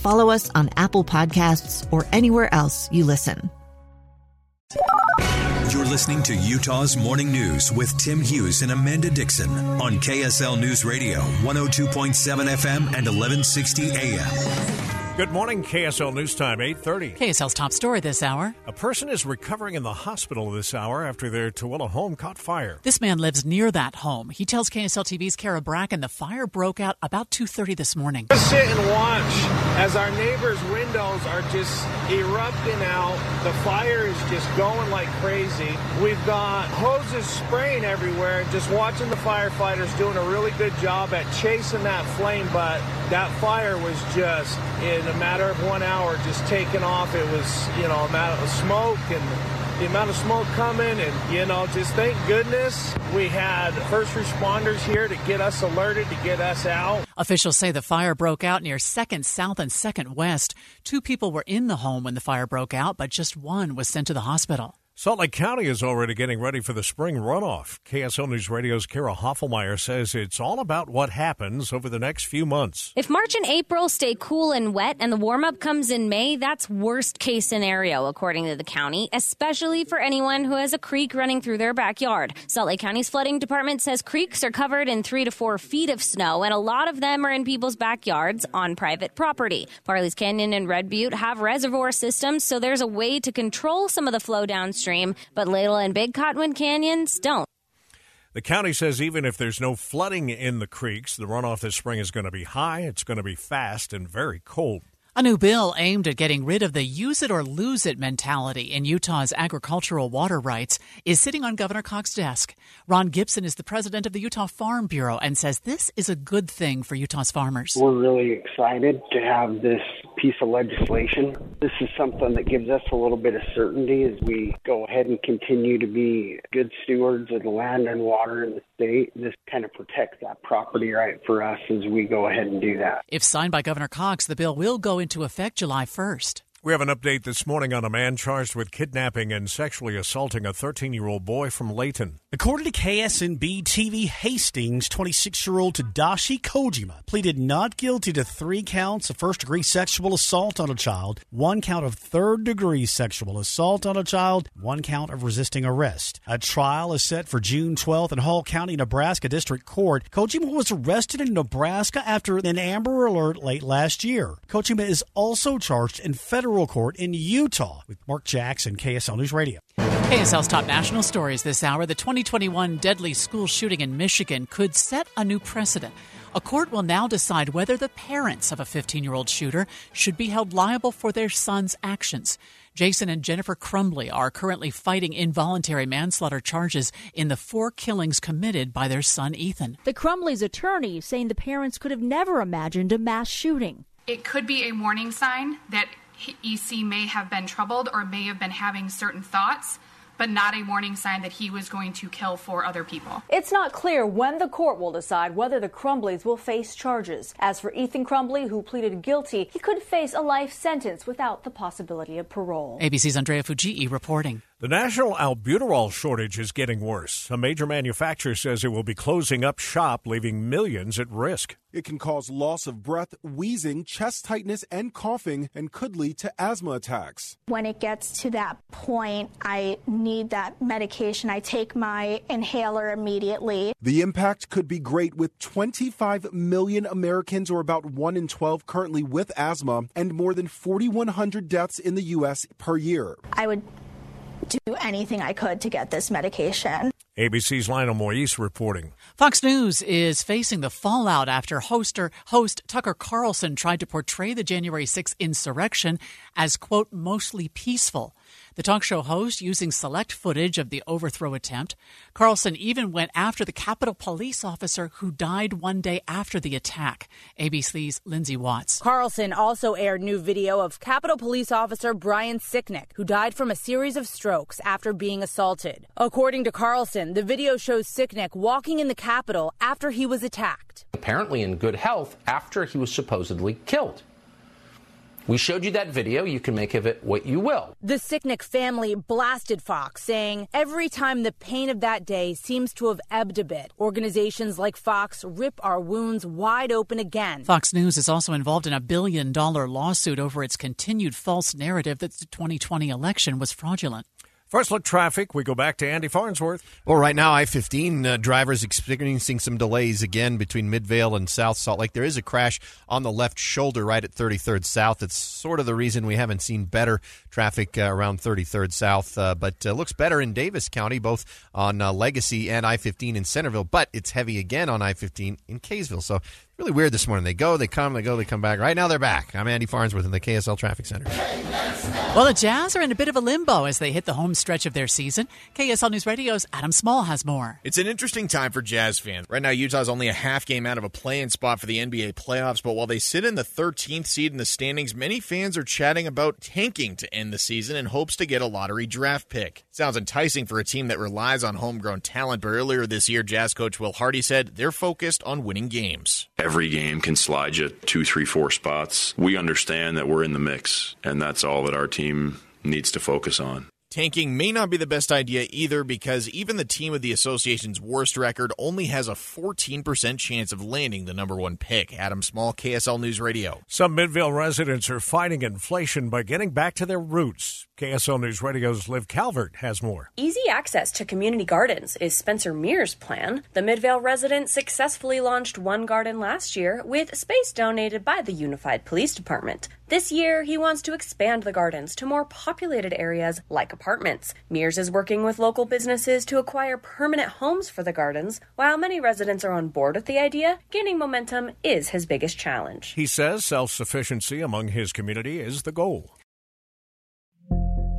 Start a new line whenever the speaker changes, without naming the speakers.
follow us on Apple Podcasts, or anywhere else you listen.
You're listening to Utah's Morning News with Tim Hughes and Amanda Dixon on KSL News Radio, 102.7 FM and 1160 AM.
Good morning, KSL News Time, 8.30.
KSL's top story this hour.
A person is recovering in the hospital this hour after their Tooele home caught fire.
This man lives near that home. He tells KSL TV's Kara Bracken the fire broke out about 2.30 this morning.
Just sit and watch as our neighbors' windows are just erupting out. The fire is just going like crazy. We've got hoses spraying everywhere. Just watching the firefighters doing a really good job at chasing that flame, but that fire was just in a matter of one hour just taking off. It was, you know, a matter of smoke and the amount of smoke coming and you know just thank goodness we had first responders here to get us alerted to get us out
officials say the fire broke out near 2nd south and 2nd west two people were in the home when the fire broke out but just one was sent to the hospital
Salt Lake County is already getting ready for the spring runoff. KSL News Radio's Kara Hoffelmeyer says it's all about what happens over the next few months.
If March and April stay cool and wet and the warm up comes in May, that's worst case scenario, according to the county, especially for anyone who has a creek running through their backyard. Salt Lake County's flooding department says creeks are covered in three to four feet of snow, and a lot of them are in people's backyards on private property. Parley's Canyon and Red Butte have reservoir systems, so there's a way to control some of the flow downstream but Little and Big Cottonwood Canyons don't.
The county says even if there's no flooding in the creeks, the runoff this spring is going to be high, it's going to be fast, and very cold.
A new bill aimed at getting rid of the use it or lose it mentality in Utah's agricultural water rights is sitting on Governor Cox's desk. Ron Gibson is the president of the Utah Farm Bureau and says this is a good thing for Utah's farmers.
We're really excited to have this piece of legislation. This is something that gives us a little bit of certainty as we go ahead and continue to be good stewards of the land and water in the state. This kind of protects that property right for us as we go ahead and do that.
If signed by Governor Cox, the bill will go into effect July 1st.
We have an update this morning on a man charged with kidnapping and sexually assaulting a 13 year old boy from Layton.
According to KSNB TV, Hastings, 26 year old Tadashi Kojima pleaded not guilty to three counts of first degree sexual assault on a child, one count of third degree sexual assault on a child, one count of resisting arrest. A trial is set for June 12th in Hall County, Nebraska District Court. Kojima was arrested in Nebraska after an Amber Alert late last year. Kojima is also charged in federal federal court in Utah. With Mark Jackson, KSL News Radio.
KSL's top national stories this hour. The 2021 deadly school shooting in Michigan could set a new precedent. A court will now decide whether the parents of a 15 year old shooter should be held liable for their son's actions. Jason and Jennifer Crumbley are currently fighting involuntary manslaughter charges in the four killings committed by their son Ethan.
The Crumbley's attorney saying the parents could have never imagined a mass shooting.
It could be a warning sign that EC may have been troubled or may have been having certain thoughts but not a warning sign that he was going to kill four other people.
It's not clear when the court will decide whether the Crumbleys will face charges. As for Ethan Crumbley, who pleaded guilty, he could face a life sentence without the possibility of parole.
ABC's Andrea Fujii reporting.
The national albuterol shortage is getting worse. A major manufacturer says it will be closing up shop, leaving millions at risk.
It can cause loss of breath, wheezing, chest tightness, and coughing, and could lead to asthma attacks.
When it gets to that point, I need that medication. I take my inhaler immediately.
The impact could be great with 25 million Americans, or about 1 in 12, currently with asthma, and more than 4,100 deaths in the U.S. per year.
I would do anything I could to get this medication.
ABC's Lionel Moise reporting.
Fox News is facing the fallout after hoster, host Tucker Carlson tried to portray the January 6th insurrection as, quote, mostly peaceful. The talk show host using select footage of the overthrow attempt. Carlson even went after the Capitol police officer who died one day after the attack. ABC's Lindsay Watts.
Carlson also aired new video of Capitol police officer Brian Sicknick, who died from a series of strokes after being assaulted. According to Carlson, the video shows Sicknick walking in the Capitol after he was attacked.
Apparently in good health after he was supposedly killed. We showed you that video. You can make of it what you will.
The Sicknick family blasted Fox, saying every time the pain of that day seems to have ebbed a bit, organizations like Fox rip our wounds wide open again.
Fox News is also involved in a billion dollar lawsuit over its continued false narrative that the 2020 election was fraudulent.
First look traffic. We go back to Andy Farnsworth.
Well, right now, I 15 uh, drivers experiencing some delays again between Midvale and South Salt Lake. There is a crash on the left shoulder right at 33rd South. It's sort of the reason we haven't seen better traffic uh, around 33rd South, uh, but uh, looks better in Davis County, both on uh, Legacy and I 15 in Centerville, but it's heavy again on I 15 in Kaysville. So really weird this morning. They go, they come, they go, they come back. Right now they're back. I'm Andy Farnsworth in the KSL Traffic Center.
Well, the Jazz are in a bit of a limbo as they hit the home stretch of their season. KSL News Radio's Adam Small has more.
It's an interesting time for Jazz fans. Right now, Utah's only a half game out of a play-in spot for the NBA playoffs, but while they sit in the 13th seed in the standings, many fans are chatting about tanking to end the season in hopes to get a lottery draft pick. Sounds enticing for a team that relies on homegrown talent, but earlier this year, Jazz coach Will Hardy said they're focused on winning games
every game can slide you two, three, four spots. We understand that we're in the mix, and that's all that our team needs to focus on.
Tanking may not be the best idea either because even the team with the association's worst record only has a 14% chance of landing the number one pick. Adam Small, KSL News Radio.
Some Midvale residents are fighting inflation by getting back to their roots. KSL News Radio's Liv Calvert has more.
Easy access to community gardens is Spencer Mears' plan. The Midvale resident successfully launched one garden last year with space donated by the Unified Police Department. This year, he wants to expand the gardens to more populated areas like apartments. Mears is working with local businesses to acquire permanent homes for the gardens. While many residents are on board with the idea, gaining momentum is his biggest challenge.
He says self sufficiency among his community is the goal.